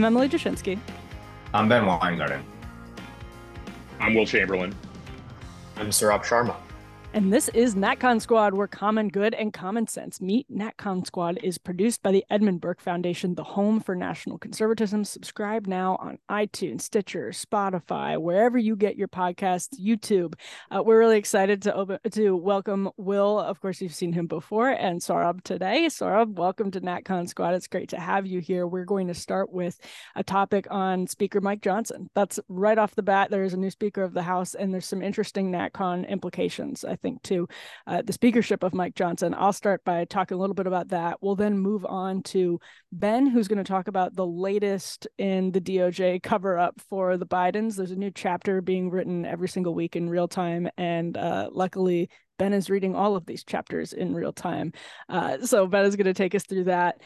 I'm Emily Jashinsky. I'm Ben Weingarten. I'm Will Chamberlain. I'm Saurabh Sharma. And this is NatCon Squad, where common good and common sense meet. NatCon Squad is produced by the Edmund Burke Foundation, the home for national conservatism. Subscribe now on iTunes, Stitcher, Spotify, wherever you get your podcasts, YouTube. Uh, we're really excited to open, to welcome Will. Of course, you've seen him before, and Saurabh today. Saurabh, welcome to NatCon Squad. It's great to have you here. We're going to start with a topic on Speaker Mike Johnson. That's right off the bat. There is a new Speaker of the House, and there's some interesting NatCon implications. I think, to uh, the speakership of Mike Johnson. I'll start by talking a little bit about that. We'll then move on to Ben, who's going to talk about the latest in the DOJ cover up for the Bidens. There's a new chapter being written every single week in real time. And uh, luckily, Ben is reading all of these chapters in real time. Uh, so Ben is going to take us through that.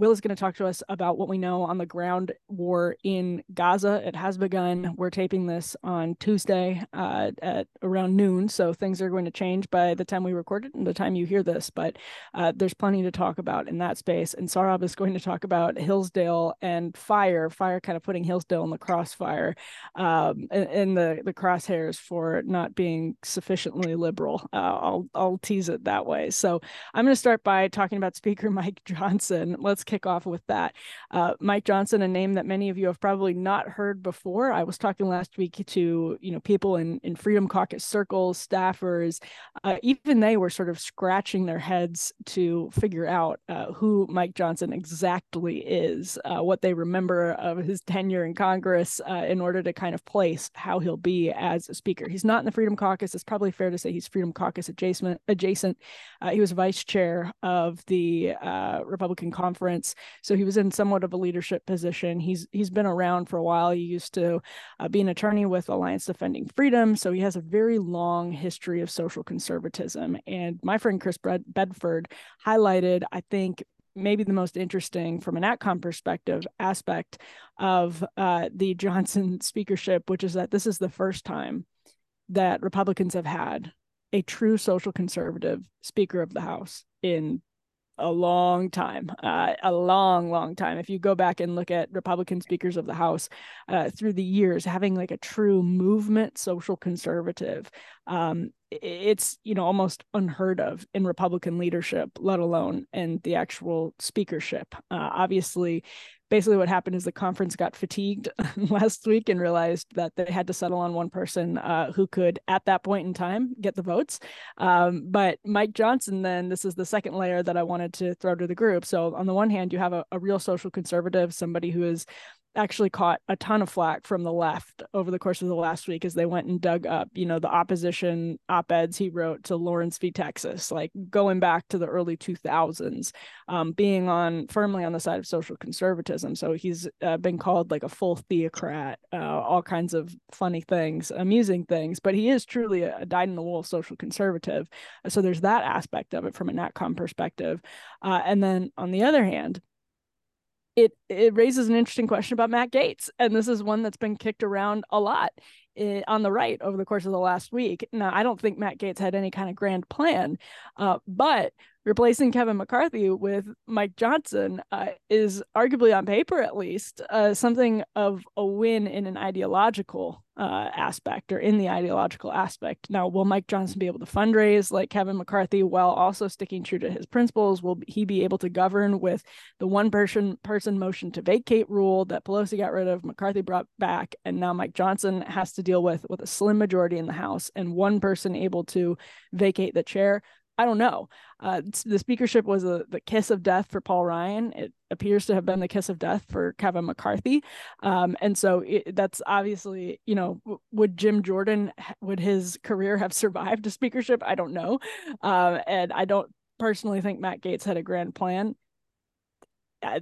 Will is going to talk to us about what we know on the ground war in Gaza. It has begun. We're taping this on Tuesday uh, at around noon, so things are going to change by the time we record it and the time you hear this. But uh, there's plenty to talk about in that space. And Saurabh is going to talk about Hillsdale and fire, fire kind of putting Hillsdale in the crossfire, um, in the the crosshairs for not being sufficiently liberal. Uh, I'll I'll tease it that way. So I'm going to start by talking about Speaker Mike Johnson. Let's kick off with that. Uh, Mike Johnson, a name that many of you have probably not heard before. I was talking last week to you know people in in Freedom Caucus circles, staffers, uh, even they were sort of scratching their heads to figure out uh, who Mike Johnson exactly is, uh, what they remember of his tenure in Congress, uh, in order to kind of place how he'll be as a speaker. He's not in the Freedom Caucus. It's probably fair to say he's Freedom Caucus adjacent. Adjacent. Uh, he was vice chair of the Republican Conference so he was in somewhat of a leadership position. He's he's been around for a while. He used to uh, be an attorney with Alliance Defending Freedom, so he has a very long history of social conservatism. And my friend Chris Bedford highlighted, I think, maybe the most interesting from an NatCon perspective aspect of uh, the Johnson speakership, which is that this is the first time that Republicans have had a true social conservative Speaker of the House in a long time, uh, a long, long time. If you go back and look at Republican speakers of the House uh, through the years, having like a true movement social conservative, um, it's you know almost unheard of in Republican leadership, let alone in the actual speakership. Uh, obviously, basically what happened is the conference got fatigued last week and realized that they had to settle on one person uh, who could at that point in time get the votes. Um, but mike johnson then this is the second layer that i wanted to throw to the group. So on the one hand you have a, a real social conservative somebody who is actually caught a ton of flack from the left over the course of the last week as they went and dug up, you know, the opposition op-eds he wrote to Lawrence v. Texas, like going back to the early 2000s, um, being on firmly on the side of social conservatism. So he's uh, been called like a full theocrat, uh, all kinds of funny things, amusing things, but he is truly a, a dyed-in-the-wool social conservative. So there's that aspect of it from a NatCon perspective. Uh, and then on the other hand, it it raises an interesting question about Matt Gaetz, and this is one that's been kicked around a lot eh, on the right over the course of the last week. Now, I don't think Matt Gaetz had any kind of grand plan, uh, but replacing Kevin McCarthy with Mike Johnson uh, is arguably on paper, at least, uh, something of a win in an ideological uh, aspect or in the ideological aspect. Now, will Mike Johnson be able to fundraise like Kevin McCarthy while also sticking true to his principles? Will he be able to govern with the one person person motion to vacate rule that Pelosi got rid of, McCarthy brought back, and now Mike Johnson has to deal with with a slim majority in the House and one person able to vacate the chair? I don't know. Uh, the speakership was a, the kiss of death for Paul Ryan. It appears to have been the kiss of death for Kevin McCarthy. Um, and so it, that's obviously, you know, would Jim Jordan, would his career have survived a speakership? I don't know. Uh, and I don't personally think Matt Gaetz had a grand plan.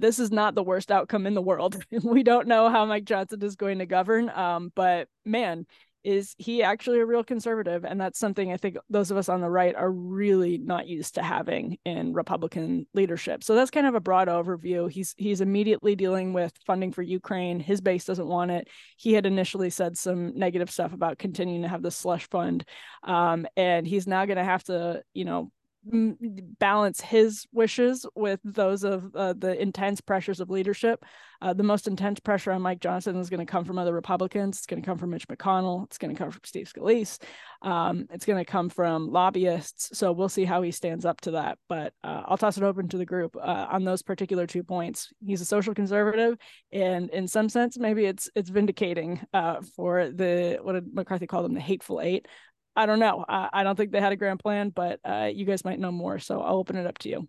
This is not the worst outcome in the world. we don't know how Mike Johnson is going to govern. Um, but man, is he actually a real conservative? And that's something i think those of us on the right are really not used to having in republican leadership. So that's kind of a broad overview. He's he's immediately dealing with funding for ukraine. His base doesn't want it. He had initially said some negative stuff about continuing to have the slush fund um, and he's now going to have to you know balance his wishes with those of uh, the intense pressures of leadership. Uh, the most intense pressure on Mike Johnson is going to come from other Republicans. It's going to come from Mitch McConnell. It's going to come from Steve Scalise. Um, it's going to come from lobbyists. So we'll see how he stands up to that. But uh, I'll toss it open to the group uh, on those particular two points. He's a social conservative, and in some sense, maybe it's it's vindicating uh, for the what did McCarthy call them the hateful eight I don't know. I, I don't think they had a grand plan, but uh, you guys might know more. So I'll open it up to you.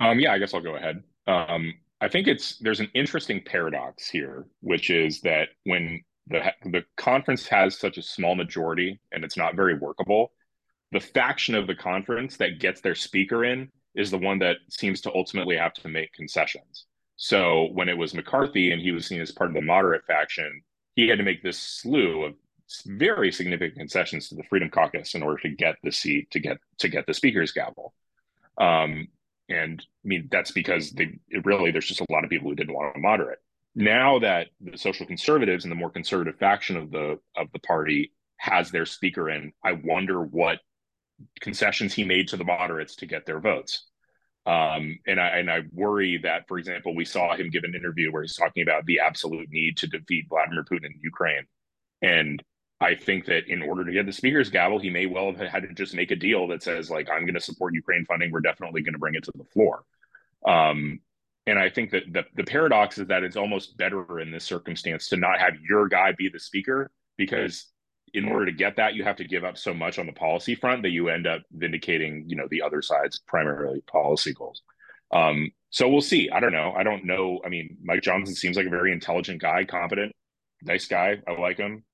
Um, yeah, I guess I'll go ahead. Um, I think it's there's an interesting paradox here, which is that when the the conference has such a small majority and it's not very workable, the faction of the conference that gets their speaker in is the one that seems to ultimately have to make concessions. So when it was McCarthy and he was seen as part of the moderate faction, he had to make this slew of very significant concessions to the Freedom Caucus in order to get the seat to get to get the speaker's gavel. Um, and I mean that's because they really there's just a lot of people who didn't want to moderate. Now that the social conservatives and the more conservative faction of the of the party has their speaker in, I wonder what concessions he made to the moderates to get their votes. Um, and I and I worry that, for example, we saw him give an interview where he's talking about the absolute need to defeat Vladimir Putin in Ukraine, and I think that in order to get the speaker's gavel, he may well have had to just make a deal that says like, "I'm going to support Ukraine funding. We're definitely going to bring it to the floor." Um, and I think that the the paradox is that it's almost better in this circumstance to not have your guy be the speaker because in order to get that, you have to give up so much on the policy front that you end up vindicating, you know, the other side's primarily policy goals. Um, so we'll see. I don't know. I don't know. I mean, Mike Johnson seems like a very intelligent guy, competent, nice guy. I like him.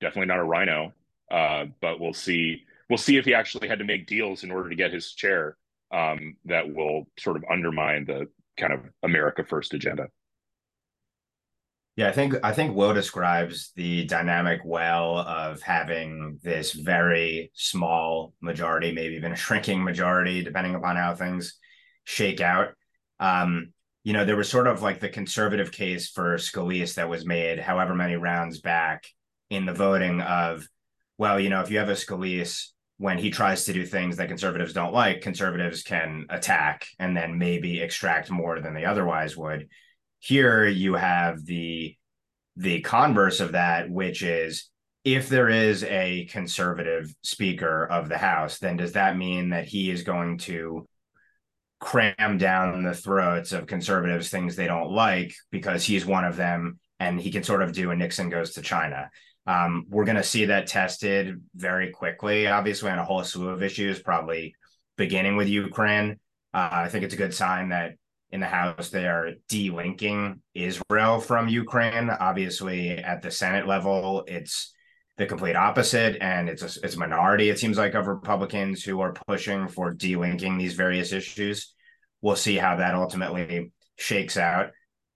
Definitely not a rhino, Uh, but we'll see. We'll see if he actually had to make deals in order to get his chair um, that will sort of undermine the kind of America First agenda. Yeah, I think I think Will describes the dynamic well of having this very small majority, maybe even a shrinking majority, depending upon how things shake out. Um, you know, there was sort of like the conservative case for Scalise that was made, however many rounds back in the voting of, well, you know, if you have a Scalise when he tries to do things that conservatives don't like, conservatives can attack and then maybe extract more than they otherwise would here you have the the converse of that, which is if there is a conservative speaker of the House, then does that mean that he is going to cram down the throats of conservatives things they don't like because he's one of them and he can sort of do a Nixon goes to China? Um, we're going to see that tested very quickly, obviously, on a whole slew of issues, probably beginning with Ukraine. Uh, I think it's a good sign that in the House, they are delinking Israel from Ukraine. Obviously, at the Senate level, it's the complete opposite, and it's a, it's a minority. It seems like of Republicans who are pushing for delinking these various issues. We'll see how that ultimately shakes out.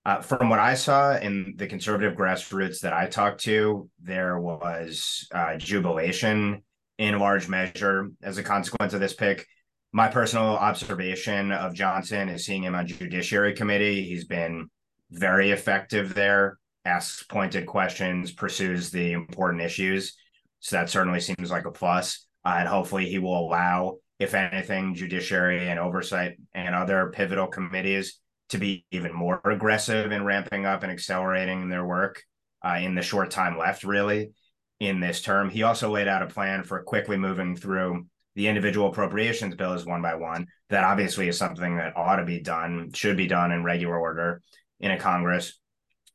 Uh, from what I saw in the conservative grassroots that I talked to, there was uh, jubilation in large measure as a consequence of this pick my personal observation of Johnson is seeing him on Judiciary Committee. He's been very effective there, asks pointed questions, pursues the important issues. So that certainly seems like a plus. Uh, and hopefully he will allow, if anything, judiciary and oversight and other pivotal committees to be even more aggressive in ramping up and accelerating their work uh, in the short time left, really, in this term. He also laid out a plan for quickly moving through the individual appropriations bills one by one. That obviously is something that ought to be done, should be done in regular order in a Congress.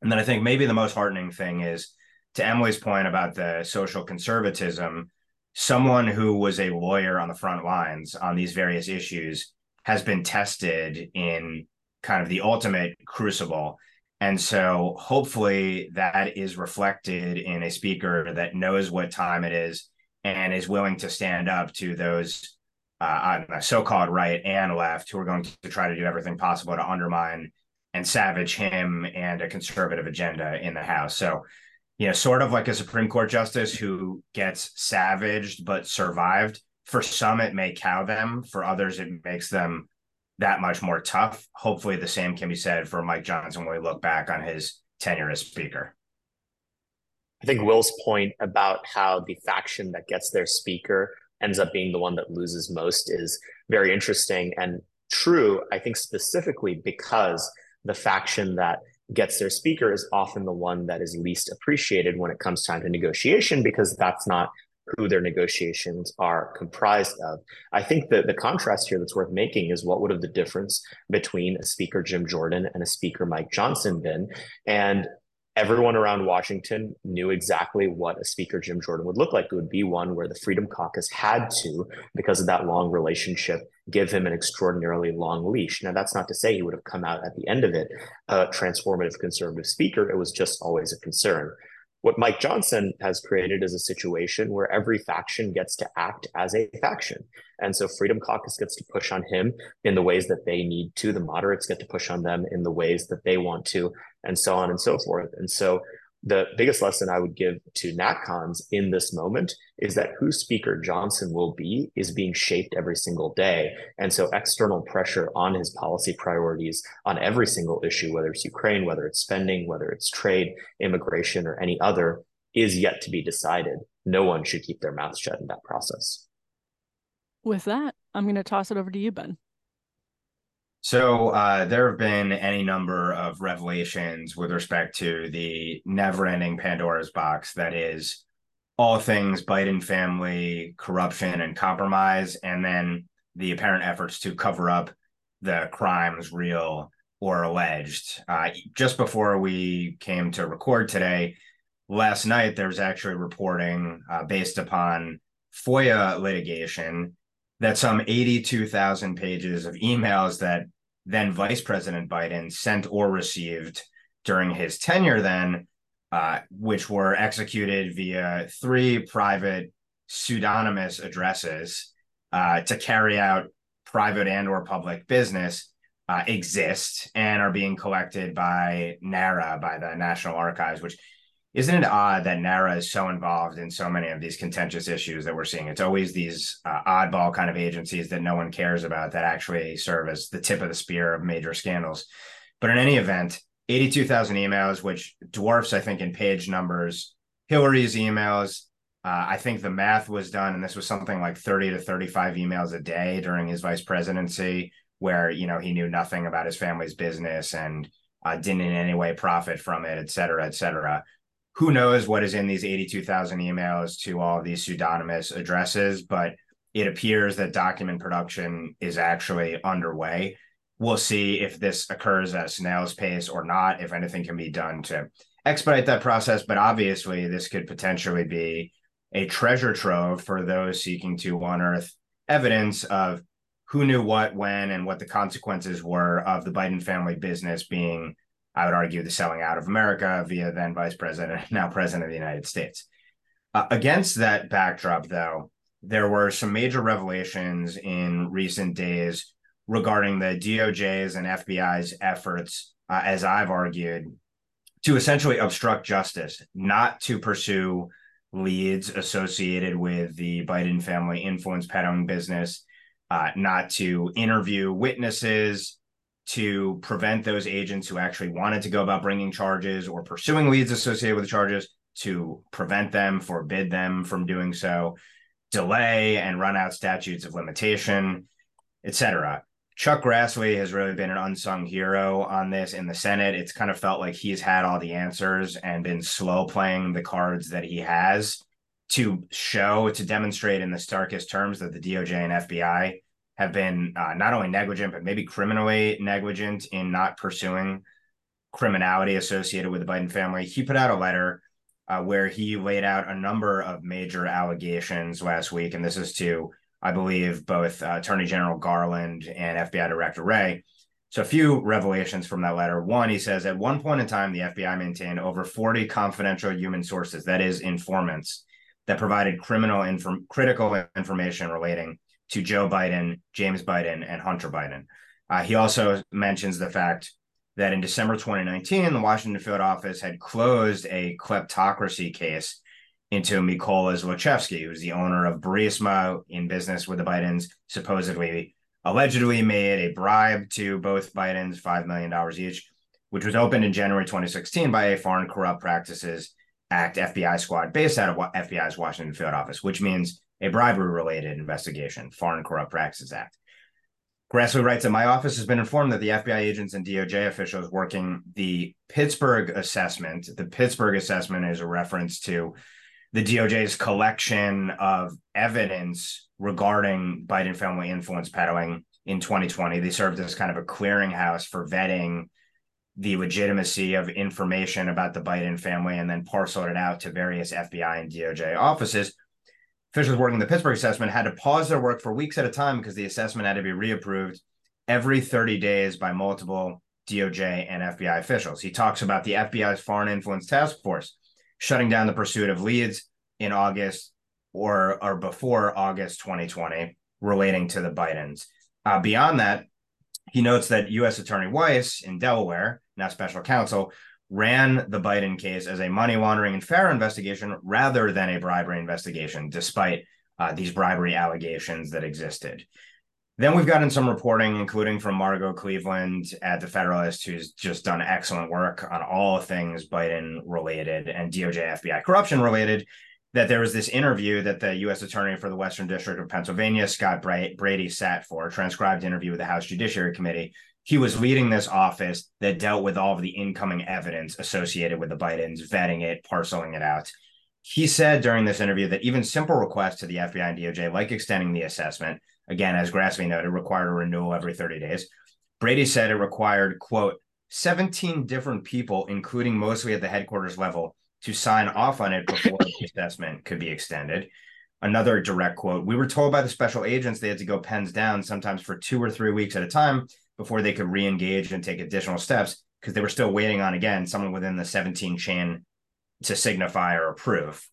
And then I think maybe the most heartening thing is to Emily's point about the social conservatism, someone who was a lawyer on the front lines on these various issues has been tested in kind of the ultimate crucible. And so hopefully that is reflected in a speaker that knows what time it is and is willing to stand up to those uh, on the so-called right and left who are going to try to do everything possible to undermine and savage him and a conservative agenda in the House. So, you know, sort of like a Supreme Court justice who gets savaged but survived. For some, it may cow them. For others, it makes them that much more tough. Hopefully, the same can be said for Mike Johnson when we look back on his tenure as Speaker. I think Will's point about how the faction that gets their speaker ends up being the one that loses most is very interesting and true, I think, specifically because the faction that gets their speaker is often the one that is least appreciated when it comes time to negotiation because that's not who their negotiations are comprised of. I think that the contrast here that's worth making is what would have the difference between a speaker Jim Jordan and a speaker Mike Johnson been? And everyone around Washington knew exactly what a speaker Jim Jordan would look like. It would be one where the Freedom Caucus had to, because of that long relationship, give him an extraordinarily long leash. Now, that's not to say he would have come out at the end of it a transformative conservative speaker. It was just always a concern. What Mike Johnson has created is a situation where every faction gets to act as a faction. And so Freedom Caucus gets to push on him in the ways that they need to. The moderates get to push on them in the ways that they want to, and so on and so forth. And so the biggest lesson I would give to NatCons in this moment is that who Speaker Johnson will be is being shaped every single day. And so external pressure on his policy priorities on every single issue, whether it's Ukraine, whether it's spending, whether it's trade, immigration, or any other, is yet to be decided. No one should keep their mouth shut in that process. With that, I'm going to toss it over to you, Ben. So uh, there have been any number of revelations with respect to the never-ending Pandora's box that is all things Biden family corruption and compromise, and then the apparent efforts to cover up the crimes, real or alleged. Uh, just before we came to record today, last night there was actually reporting uh, based upon FOIA litigation that some 82,000 pages of emails that then Vice President Biden sent or received during his tenure, then, uh, which were executed via three private pseudonymous addresses uh, to carry out private and or public business uh, exist and are being collected by NARA, by the National Archives, which isn't it odd that NARA is so involved in so many of these contentious issues that we're seeing? It's always these uh, oddball kind of agencies that no one cares about that actually serve as the tip of the spear of major scandals. But in any event, 82,000 emails, which dwarfs, I think, in page numbers, Hillary's emails. Uh, I think the math was done, and this was something like 30 to 35 emails a day during his vice presidency, where, you know, he knew nothing about his family's business and uh, didn't in any way profit from it, et cetera, et cetera who knows what is in these 82,000 emails to all of these pseudonymous addresses, but it appears that document production is actually underway. We'll see if this occurs at a snail's pace or not, if anything can be done to expedite that process. But obviously, this could potentially be a treasure trove for those seeking to unearth evidence of who knew what, when, and what the consequences were of the Biden family business being I would argue the selling out of America via then Vice President, now President of the United States. Uh, against that backdrop, though, there were some major revelations in recent days regarding the DOJ's and FBI's efforts, uh, as I've argued, to essentially obstruct justice, not to pursue leads associated with the Biden family influence peddling business, uh, not to interview witnesses to prevent those agents who actually wanted to go about bringing charges or pursuing leads associated with the charges to prevent them, forbid them from doing so, delay and run out statutes of limitation, etc. Chuck Grassley has really been an unsung hero on this in the Senate. It's kind of felt like he's had all the answers and been slow playing the cards that he has to show, to demonstrate in the starkest terms that the DOJ and FBI have been uh, not only negligent, but maybe criminally negligent in not pursuing criminality associated with the Biden family. He put out a letter uh, where he laid out a number of major allegations last week. And this is to, I believe, both uh, Attorney General Garland and FBI Director Wray. So, a few revelations from that letter. One, he says at one point in time, the FBI maintained over 40 confidential human sources, that is, informants, that provided criminal inform- critical information relating to Joe Biden, James Biden, and Hunter Biden. Uh, he also mentions the fact that in December 2019, the Washington field office had closed a kleptocracy case into Mykola Zlochevsky, who's the owner of Burisma in business with the Bidens, supposedly allegedly made a bribe to both Bidens, $5 million each, which was opened in January 2016 by a Foreign Corrupt Practices Act FBI squad based out of FBI's Washington field office, which means a bribery related investigation, Foreign Corrupt Practices Act. Grassley writes that my office has been informed that the FBI agents and DOJ officials working the Pittsburgh assessment. The Pittsburgh assessment is a reference to the DOJ's collection of evidence regarding Biden family influence peddling in 2020. They served as kind of a clearinghouse for vetting the legitimacy of information about the Biden family and then parceled it out to various FBI and DOJ offices officials working the Pittsburgh assessment had to pause their work for weeks at a time because the assessment had to be reapproved every 30 days by multiple DOJ and FBI officials. He talks about the FBI's Foreign Influence Task Force shutting down the pursuit of leads in August or, or before August 2020 relating to the Bidens. Uh, beyond that, he notes that U.S. Attorney Weiss in Delaware, now special counsel, ran the Biden case as a money laundering and FARA investigation rather than a bribery investigation, despite uh, these bribery allegations that existed. Then we've gotten some reporting, including from Margot Cleveland at the Federalist, who's just done excellent work on all things Biden related and DOJ FBI corruption related. That there was this interview that the U.S. Attorney for the Western District of Pennsylvania, Scott Brady, sat for, a transcribed interview with the House Judiciary Committee, he was leading this office that dealt with all of the incoming evidence associated with the Bidens, vetting it, parceling it out. He said during this interview that even simple requests to the FBI and DOJ, like extending the assessment, again, as Grassley noted, required a renewal every 30 days. Brady said it required, quote, 17 different people, including mostly at the headquarters level, to sign off on it before the assessment could be extended. Another direct quote We were told by the special agents they had to go pens down sometimes for two or three weeks at a time before they could re-engage and take additional steps because they were still waiting on again someone within the 17 chain to signify or approve.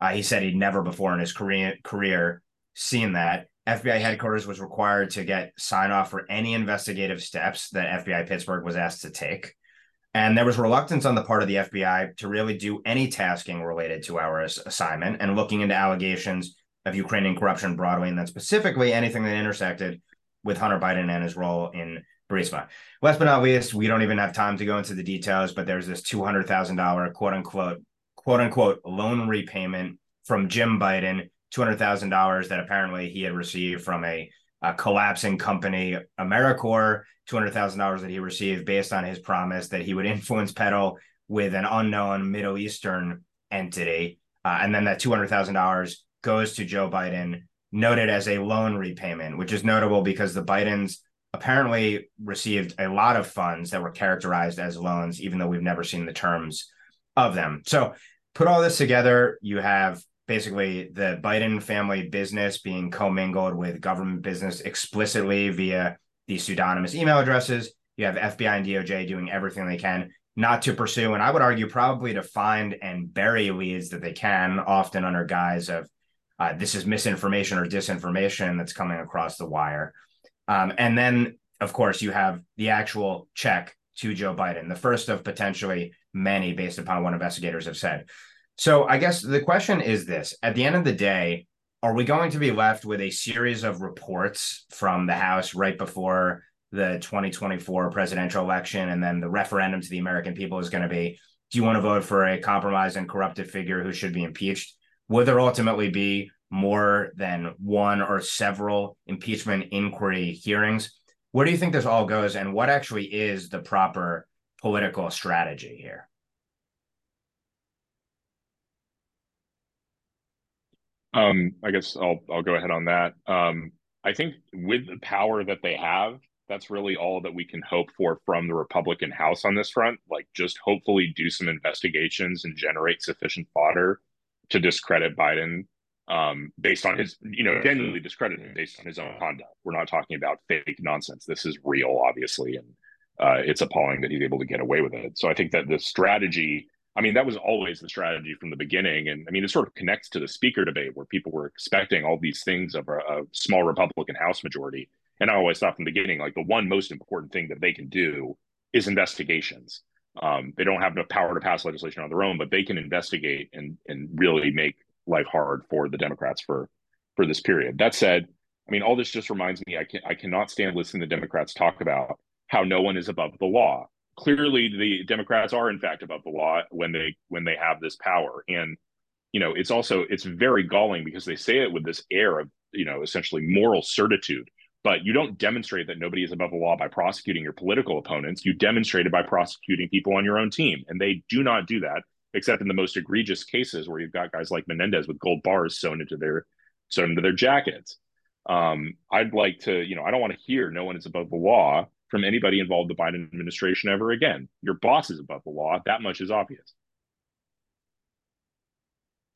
Uh, he said he'd never before in his career career seen that. FBI headquarters was required to get sign off for any investigative steps that FBI Pittsburgh was asked to take. And there was reluctance on the part of the FBI to really do any tasking related to our assignment and looking into allegations of Ukrainian corruption broadly, and then specifically anything that intersected with Hunter Biden and his role in Burisma. Last but not least, we don't even have time to go into the details, but there's this two hundred thousand dollar quote unquote quote unquote loan repayment from Jim Biden, two hundred thousand dollars that apparently he had received from a, a collapsing company, Americore, two hundred thousand dollars that he received based on his promise that he would influence peddle with an unknown Middle Eastern entity, uh, and then that two hundred thousand dollars goes to Joe Biden, noted as a loan repayment, which is notable because the Bidens apparently received a lot of funds that were characterized as loans, even though we've never seen the terms of them. So, put all this together, you have basically the Biden family business being commingled with government business explicitly via these pseudonymous email addresses. You have FBI and DOJ doing everything they can not to pursue, and I would argue probably to find and bury leads that they can, often under guise of uh, this is misinformation or disinformation that's coming across the wire. Um, and then, of course, you have the actual check to Joe Biden, the first of potentially many based upon what investigators have said. So I guess the question is this at the end of the day, are we going to be left with a series of reports from the House right before the 2024 presidential election and then the referendum to the American people is going to be do you want to vote for a compromised and corrupted figure who should be impeached? Will there ultimately be more than one or several impeachment inquiry hearings. Where do you think this all goes, and what actually is the proper political strategy here? Um, I guess I'll I'll go ahead on that. Um, I think with the power that they have, that's really all that we can hope for from the Republican House on this front. Like, just hopefully do some investigations and generate sufficient fodder to discredit Biden um, based on his, you know, genuinely discredited based on his own conduct. We're not talking about fake nonsense. This is real, obviously, and uh, it's appalling that he's able to get away with it. So I think that the strategy, I mean, that was always the strategy from the beginning, and I mean, it sort of connects to the speaker debate where people were expecting all these things of a, a small Republican House majority, and I always thought from the beginning, like the one most important thing that they can do is investigations. Um, they don't have enough power to pass legislation on their own, but they can investigate and and really make life hard for the Democrats for for this period. That said, I mean, all this just reminds me I can I cannot stand listening to Democrats talk about how no one is above the law. clearly the Democrats are in fact above the law when they when they have this power. And you know, it's also it's very galling because they say it with this air of you know essentially moral certitude. But you don't demonstrate that nobody is above the law by prosecuting your political opponents. You demonstrate it by prosecuting people on your own team, and they do not do that except in the most egregious cases where you've got guys like Menendez with gold bars sewn into their sewn into their jackets. Um, I'd like to, you know, I don't want to hear no one is above the law from anybody involved in the Biden administration ever again. Your boss is above the law. That much is obvious.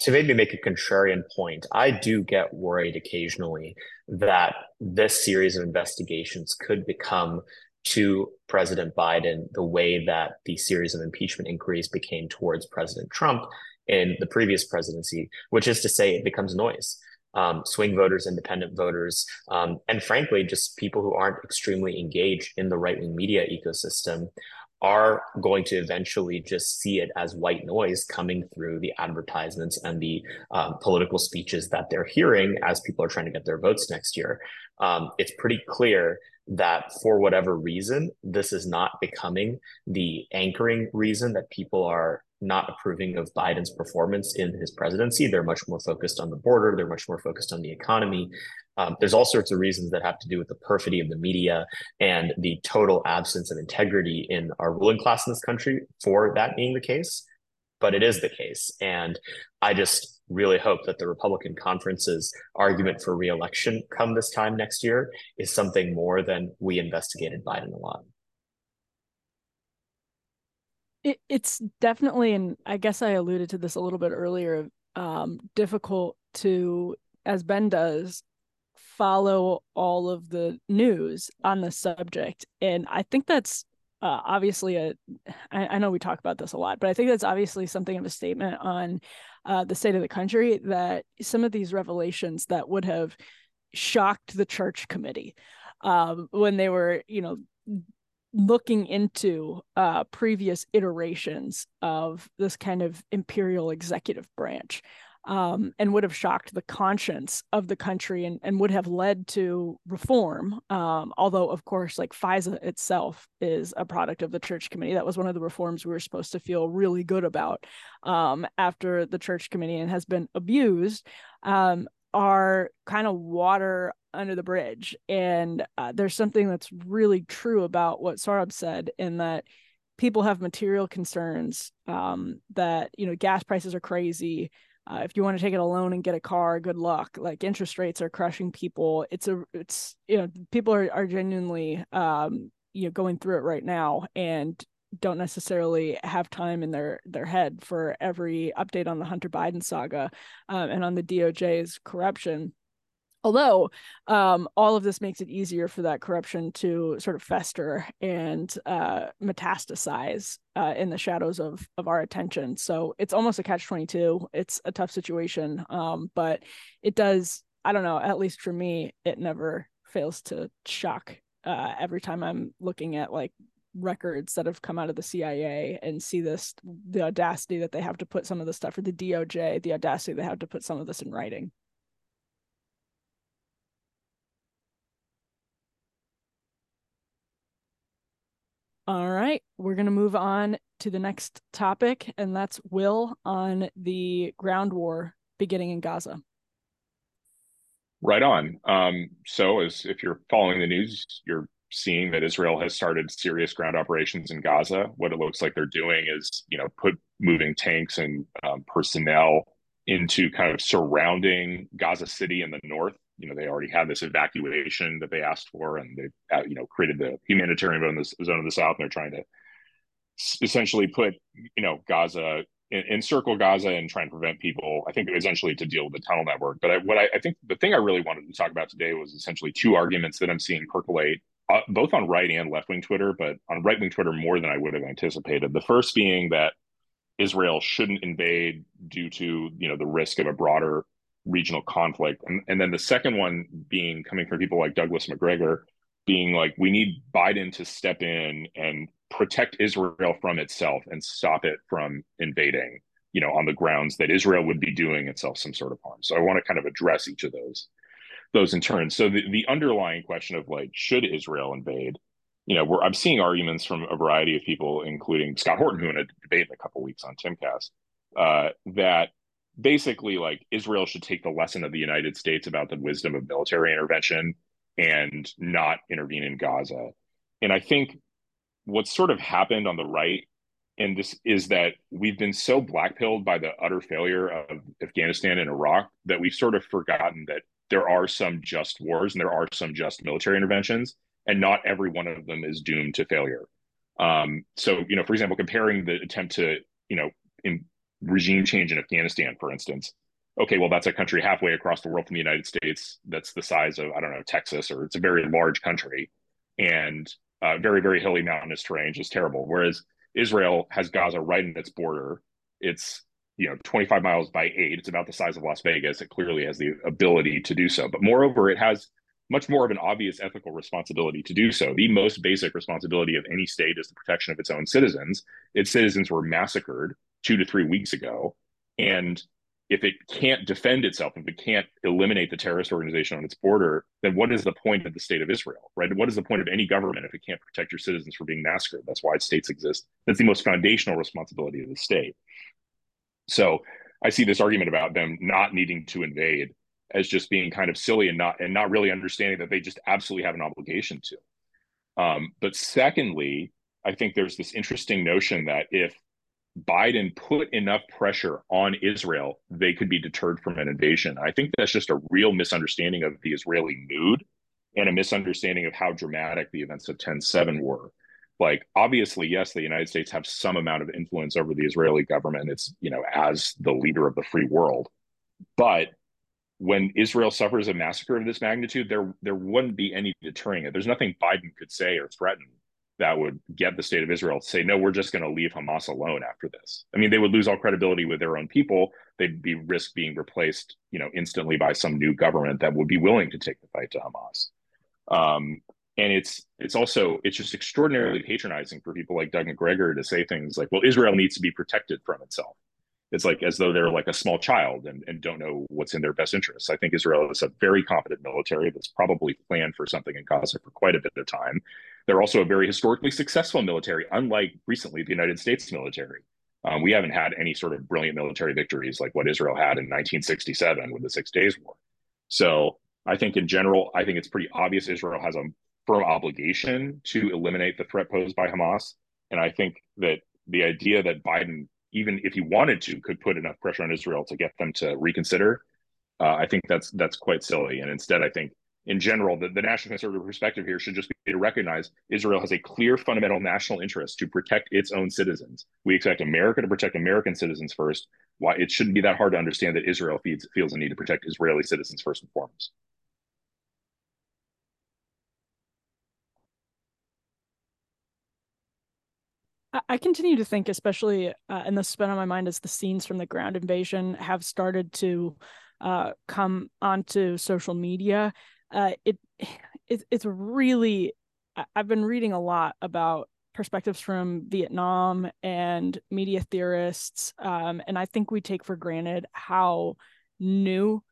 To maybe make a contrarian point, I do get worried occasionally that this series of investigations could become to President Biden the way that the series of impeachment inquiries became towards President Trump in the previous presidency, which is to say, it becomes noise. Um, swing voters, independent voters, um, and frankly, just people who aren't extremely engaged in the right wing media ecosystem are going to eventually just see it as white noise coming through the advertisements and the um, political speeches that they're hearing as people are trying to get their votes next year. Um, it's pretty clear that for whatever reason, this is not becoming the anchoring reason that people are not approving of Biden's performance in his presidency. They're much more focused on the border, they're much more focused on the economy. Um, there's all sorts of reasons that have to do with the perfidy of the media and the total absence of integrity in our ruling class in this country for that being the case. But it is the case. And I just really hope that the Republican conference's argument for reelection come this time next year is something more than we investigated Biden a lot. It, it's definitely, and I guess I alluded to this a little bit earlier, um, difficult to, as Ben does, follow all of the news on the subject. And I think that's uh, obviously a I, I know we talk about this a lot but i think that's obviously something of a statement on uh, the state of the country that some of these revelations that would have shocked the church committee um, when they were you know looking into uh, previous iterations of this kind of imperial executive branch um, and would have shocked the conscience of the country and, and would have led to reform. Um, although, of course, like FISA itself is a product of the church committee. That was one of the reforms we were supposed to feel really good about um, after the church committee and has been abused. Um, are kind of water under the bridge. And uh, there's something that's really true about what Saurabh said in that people have material concerns um, that, you know, gas prices are crazy uh, if you want to take it alone and get a car good luck. Like interest rates are crushing people. It's a it's you know people are, are genuinely um you know going through it right now and don't necessarily have time in their their head for every update on the hunter biden saga um, and on the doj's corruption although um, all of this makes it easier for that corruption to sort of fester and uh, metastasize uh, in the shadows of of our attention. So it's almost a catch twenty two. It's a tough situation, um, but it does. I don't know. At least for me, it never fails to shock uh, every time I'm looking at like records that have come out of the CIA and see this the audacity that they have to put some of the stuff for the DOJ, the audacity they have to put some of this in writing. All right, we're going to move on to the next topic, and that's Will on the ground war beginning in Gaza. Right on. Um, so, as if you're following the news, you're seeing that Israel has started serious ground operations in Gaza. What it looks like they're doing is, you know, put moving tanks and um, personnel into kind of surrounding Gaza City in the north you know they already had this evacuation that they asked for, and they uh, you know created the humanitarian zone of the south, and they're trying to essentially put you know Gaza encircle Gaza and try and prevent people. I think essentially to deal with the tunnel network. But I, what I, I, think the thing I really wanted to talk about today was essentially two arguments that I'm seeing percolate. Uh, both on right and left wing Twitter, but on right wing Twitter more than I would have anticipated. The first being that Israel shouldn't invade due to you know the risk of a broader regional conflict. And, and then the second one being coming from people like Douglas Macgregor, being like, we need Biden to step in and protect Israel from itself and stop it from invading, you know, on the grounds that Israel would be doing itself some sort of harm. So I want to kind of address each of those those in turn. So the, the underlying question of like, should Israel invade? you know, I'm seeing arguments from a variety of people, including Scott Horton, who in a debate in a couple weeks on Timcast, uh, that basically like Israel should take the lesson of the United States about the wisdom of military intervention and not intervene in Gaza. And I think what's sort of happened on the right and this is that we've been so blackpilled by the utter failure of Afghanistan and Iraq that we've sort of forgotten that there are some just wars and there are some just military interventions, and not every one of them is doomed to failure. Um, so, you know, for example, comparing the attempt to, you know, in regime change in Afghanistan, for instance, okay, well, that's a country halfway across the world from the United States. That's the size of, I don't know, Texas, or it's a very large country and uh, very, very hilly mountainous terrain, just terrible. Whereas Israel has Gaza right in its border. It's you know 25 miles by eight. It's about the size of Las Vegas. It clearly has the ability to do so. But moreover, it has much more of an obvious ethical responsibility to do so. The most basic responsibility of any state is the protection of its own citizens. Its citizens were massacred two to three weeks ago. And if it can't defend itself, if it can't eliminate the terrorist organization on its border, then what is the point of the state of Israel, right? What is the point of any government if it can't protect your citizens from being massacred? That's why states exist. That's the most foundational responsibility of the state. So I see this argument about them not needing to invade as just being kind of silly and not and not really understanding that they just absolutely have an obligation to. Um, but secondly, I think there's this interesting notion that if Biden put enough pressure on Israel, they could be deterred from an invasion. I think that's just a real misunderstanding of the Israeli mood and a misunderstanding of how dramatic the events of 10 7 were. Like, obviously, yes, the United States have some amount of influence over the Israeli government. It's, you know, as the leader of the free world. But when Israel suffers a massacre of this magnitude, there there wouldn't be any deterring it. There's nothing Biden could say or threaten that would get the state of Israel to say, no, we're just going to leave Hamas alone after this. I mean, they would lose all credibility with their own people. They'd be risk being replaced, you know, instantly by some new government that would be willing to take the fight to Hamas. Um, and it's it's also it's just extraordinarily patronizing for people like Doug Macgregor to say things like, well, Israel needs to be protected from itself. It's like as though they're like a small child and, and don't know what's in their best interests. I think Israel is a very competent military that's probably planned for something in Gaza for quite a bit of time they're also a very historically successful military, unlike recently the United States military. Um, we haven't had any sort of brilliant military victories like what Israel had in 1967 with the Six Days War. So I think in general, I think it's pretty obvious Israel has a firm obligation to eliminate the threat posed by Hamas. And I think that the idea that Biden, even if he wanted to, could put enough pressure on Israel to get them to reconsider, uh, I think that's that's quite silly. And instead, I think in general, the, the national conservative perspective here should just be to recognize Israel has a clear fundamental national interest to protect its own citizens. We expect America to protect American citizens first. Why it shouldn't be that hard to understand that Israel feels, feels a need to protect Israeli citizens first and foremost. I continue to think, especially, uh, and this has been on my mind as the scenes from the ground invasion have started to uh, come onto social media uh, it, it it's really I've been reading a lot about perspectives from Vietnam and media theorists, um, and I think we take for granted how new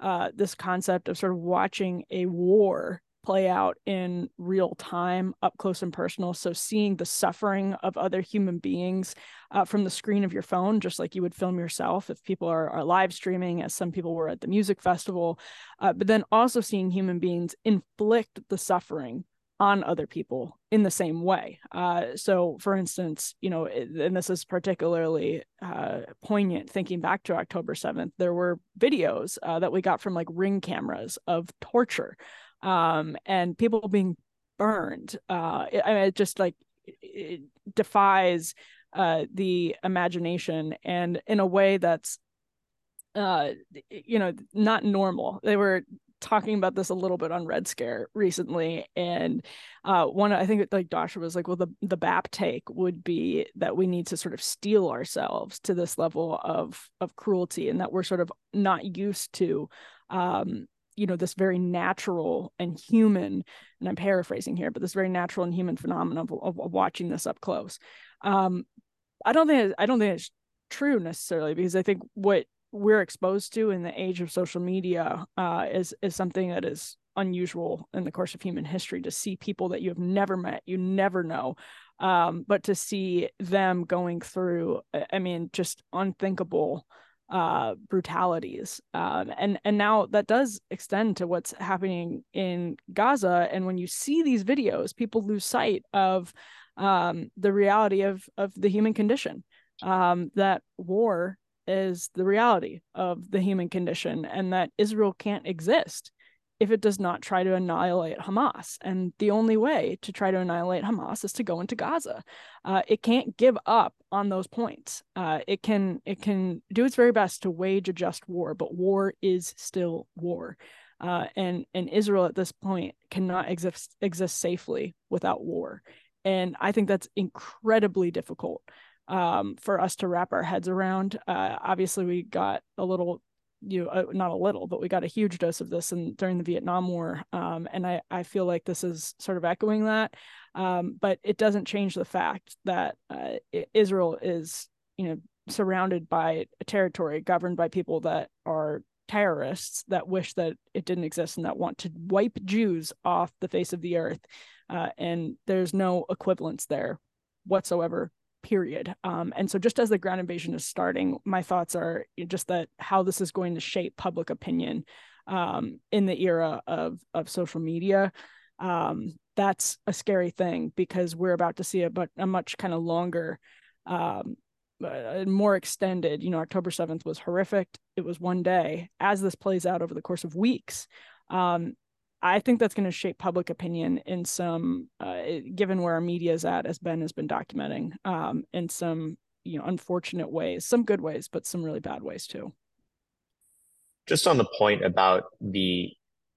uh, this concept of sort of watching a war play out in real time, up close and personal. So seeing the suffering of other human beings uh, from the screen of your phone, just like you would film yourself if people are, are live streaming, as some people were at the music festival, uh, but then also seeing human beings inflict the suffering on other people in the same way. Uh, so, for instance, you know, and this is particularly uh, poignant thinking back to October 7th, there were videos uh, that we got from like ring cameras of torture um, and people being burned. Uh, it, I mean, it just like it defies uh, the imagination, and in a way that's, uh, you know, not normal. They were talking about this a little bit on Red Scare recently, and uh, one I think like Dasha was like, well, the the BAP take would be that we need to sort of steel ourselves to this level of of cruelty, and that we're sort of not used to um, you know this very natural and human and i'm paraphrasing here but this very natural and human phenomenon of, of, of watching this up close. Um i don't think i don't think it's true necessarily because i think what we're exposed to in the age of social media uh, is is something that is unusual in the course of human history to see people that you have never met, you never know, um, but to see them going through, I mean, just unthinkable uh, brutalities. Um, and and now that does extend to what's happening in Gaza. And when you see these videos, people lose sight of um, the reality of of the human condition. Um, that war is the reality of the human condition, and that Israel can't exist if it does not try to annihilate Hamas. And the only way to try to annihilate Hamas is to go into Gaza. Uh, it can't give up on those points. Uh, it can it can do its very best to wage a just war, but war is still war. Uh, and and Israel at this point cannot exist exist safely without war. And I think that's incredibly difficult um, for us to wrap our heads around. Uh, obviously, we got a little you know, uh, not a little, but we got a huge dose of this in, during the Vietnam War. Um, and I, I feel like this is sort of echoing that. Um, but it doesn't change the fact that uh, Israel is, you know, surrounded by a territory governed by people that are terrorists that wish that it didn't exist and that want to wipe Jews off the face of the earth. Uh, and there's no equivalence there whatsoever period. Um, and so, just as the ground invasion is starting, my thoughts are just that how this is going to shape public opinion um, in the era of of social media. Um, that's a scary thing because we're about to see a but a much kind of longer, um, uh, more extended. You know, October seventh was horrific. It was one day. As this plays out over the course of weeks, um, I think that's going to shape public opinion in some, uh, given where our media is at, as Ben has been documenting, um, in some you know unfortunate ways, some good ways, but some really bad ways too. Just on the point about the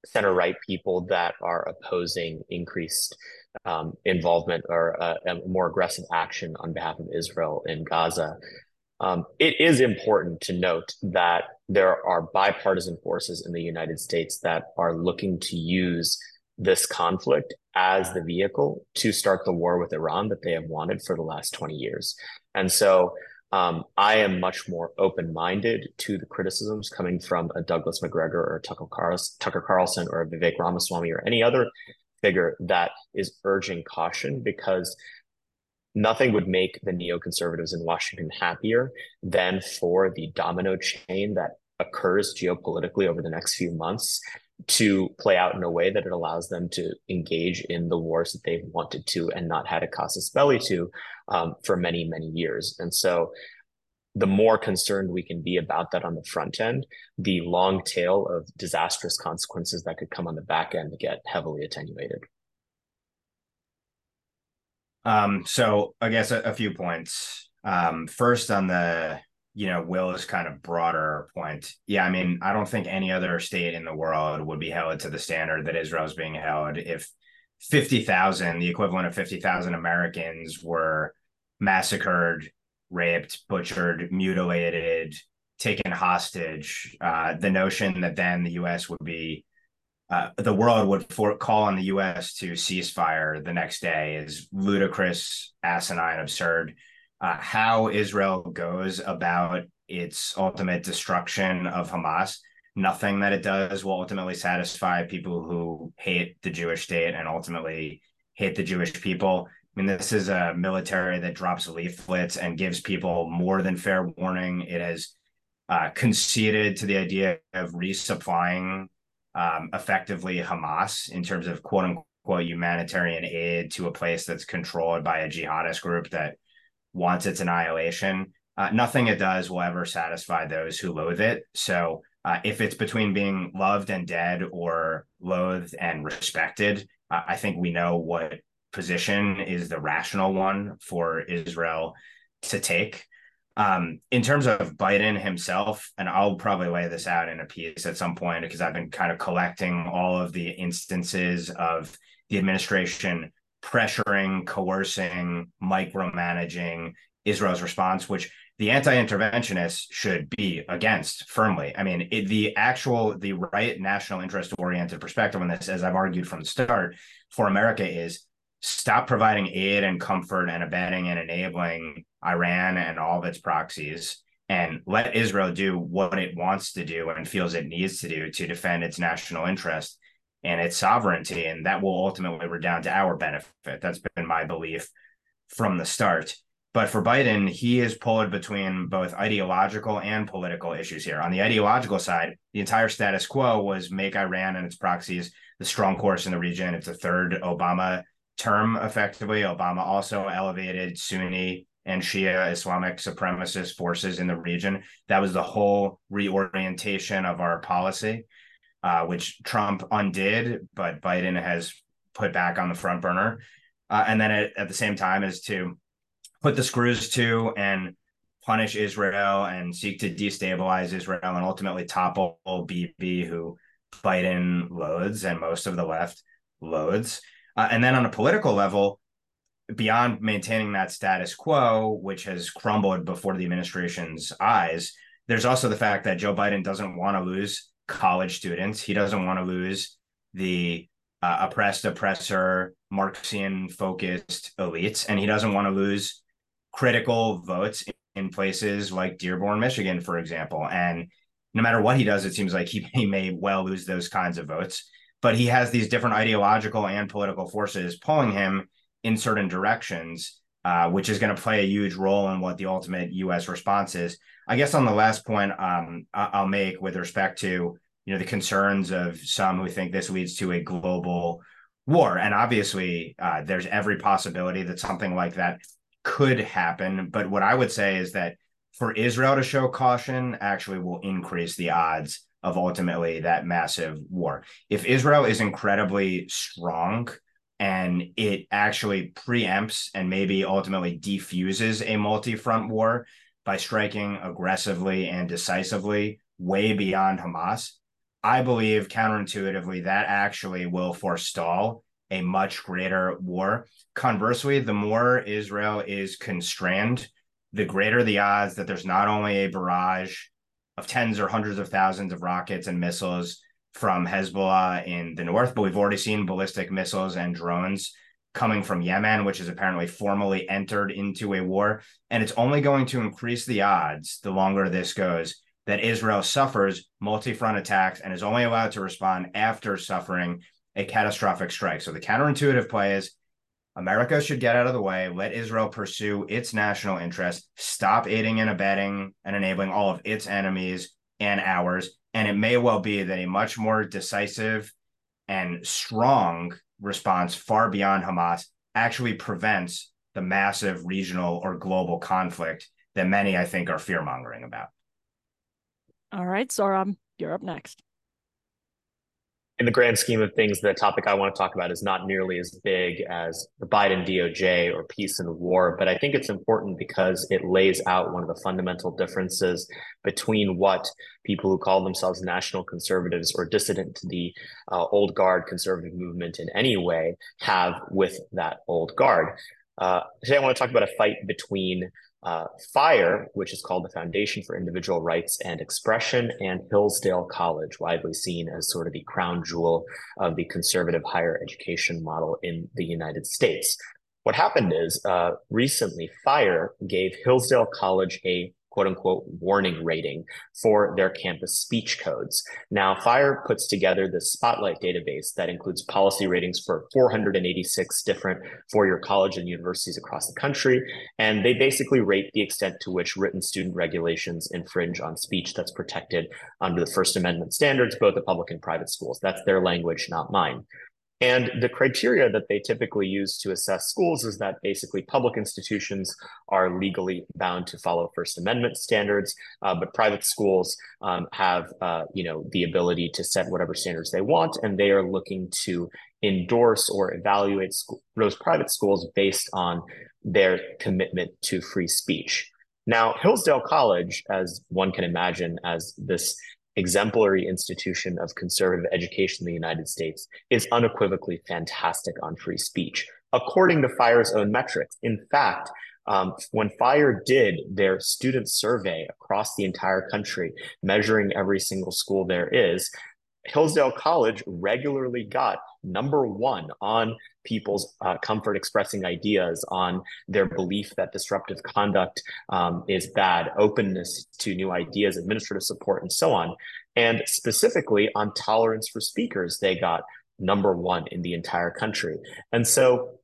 center right people that are opposing increased um, involvement or uh, more aggressive action on behalf of Israel in Gaza. Um, it is important to note that there are bipartisan forces in the United States that are looking to use this conflict as the vehicle to start the war with Iran that they have wanted for the last 20 years. And so um, I am much more open minded to the criticisms coming from a Douglas Macgregor or Tucker, Tucker Carlson or Vivek Ramaswamy or any other figure that is urging caution because nothing would make the neoconservatives in Washington happier than for the domino chain that occurs geopolitically over the next few months to play out in a way that it allows them to engage in the wars that they've wanted to and not had a casus belli to um, for many, many years. And so the more concerned we can be about that on the front end, the long tail of disastrous consequences that could come on the back end get heavily attenuated. Um, so I guess a, a few points. Um, first on the you know Will's kind of broader point. Yeah, I mean, I don't think any other state in the world would be held to the standard that Israel's being held if 50,000, the equivalent of 50,000 Americans were massacred, raped, butchered, mutilated, taken hostage. Uh, the notion that then the U.S. would be uh, the world would for, call on the U.S. to ceasefire the next day is ludicrous, asinine, absurd. Uh, how Israel goes about its ultimate destruction of Hamas, nothing that it does will ultimately satisfy people who hate the Jewish state and ultimately hate the Jewish people. I mean, this is a military that drops leaflets and gives people more than fair warning. It has uh, conceded to the idea of resupplying um, effectively Hamas in terms of quote unquote humanitarian aid to a place that's controlled by a jihadist group that wants its annihilation. Uh, nothing it does will ever satisfy those who loathe it. So uh, if it's between being loved and dead or loathed and respected, uh, I think we know what position is the rational one for Israel to take. Um, in terms of Biden himself, and I'll probably lay this out in a piece at some point because I've been kind of collecting all of the instances of the administration pressuring, coercing, micromanaging Israel's response, which the anti-interventionists should be against firmly. I mean, it, the actual the right national interest oriented perspective on this, as I've argued from the start, for America is stop providing aid and comfort and abetting and enabling Iran and all of its proxies and let Israel do what it wants to do and feels it needs to do to defend its national interest. and its sovereignty, and that will ultimately redound to our benefit. That's been my belief from the start. But for Biden, he is pulled between both ideological and political issues here. On the ideological side, the entire status quo was make Iran and its proxies the strong course in the region. It's a third Obama term, effectively. Obama also elevated Sunni and Shia Islamic supremacist forces in the region. That was the whole reorientation of our policy, uh, which Trump undid, but Biden has put back on the front burner. Uh, and then at, at the same time is to put the screws to and punish Israel and seek to destabilize Israel and ultimately topple Bibi, who Biden loads and most of the left loads. Uh, and then on a political level, beyond maintaining that status quo, which has crumbled before the administration's eyes, there's also the fact that Joe Biden doesn't want to lose college students. He doesn't want to lose the uh, oppressed, oppressor, Marxian focused elites, and he doesn't want to lose critical votes in places like Dearborn, Michigan, for example. And no matter what he does, it seems like he, he may well lose those kinds of votes. But he has these different ideological and political forces pulling him in certain directions, uh, which is going to play a huge role in what the ultimate U.S. response is. I guess on the last point um, I'll make with respect to you know the concerns of some who think this leads to a global war, and obviously uh, there's every possibility that something like that could happen. But what I would say is that for Israel to show caution actually will increase the odds of ultimately that massive war. If Israel is incredibly strong and it actually preempts and maybe ultimately defuses a multi front war by striking aggressively and decisively way beyond Hamas, I believe counterintuitively that actually will forestall a much greater war. Conversely, the more Israel is constrained, the greater the odds that there's not only a barrage of tens or hundreds of thousands of rockets and missiles from Hezbollah in the north, but we've already seen ballistic missiles and drones coming from Yemen, which has apparently formally entered into a war. And it's only going to increase the odds the longer this goes that Israel suffers multi front attacks and is only allowed to respond after suffering a catastrophic strike. So the counterintuitive play is America should get out of the way, let Israel pursue its national interests, stop aiding and abetting and enabling all of its enemies and ours. And it may well be that a much more decisive and strong response far beyond Hamas actually prevents the massive regional or global conflict that many, I think, are fear mongering about. All right, Saurabh, you're up next in the grand scheme of things, the topic I want to talk about is not nearly as big as the Biden DOJ or peace and war, but I think it's important because it lays out one of the fundamental differences between what people who call themselves national conservatives or dissident to the uh, old guard conservative movement in any way have with that old guard. Uh, today, I want to talk about a fight between uh, FIRE, which is called the Foundation for Individual Rights and Expression, and Hillsdale College, widely seen as sort of the crown jewel of the conservative higher education model in the United States. What happened is uh, recently, FIRE gave Hillsdale College a quote unquote warning rating for their campus speech codes. Now, FIRE puts together the Spotlight database that includes policy ratings for 486 different four year college and universities across the country. And they basically rate the extent to which written student regulations infringe on speech that's protected under the First Amendment standards, both the public and private schools. That's their language, not mine. And the criteria that they typically use to assess schools is that basically public institutions are legally bound to follow First Amendment standards, uh, but private schools um, have, uh, you know, the ability to set whatever standards they want, and they are looking to endorse or evaluate those private schools based on their commitment to free speech. Now, Hillsdale College, as one can imagine, as this exemplary institution of conservative education in the United States is unequivocally fantastic on free speech, according to FIRE's own metrics. In fact, um, when FIRE did their student survey across the entire country, measuring every single school there is, Hillsdale College regularly got number one on people's uh, comfort expressing ideas, on their belief that disruptive conduct um, is bad, openness to new ideas, administrative support, and so on. And specifically on tolerance for speakers, they got number one in the entire country. And so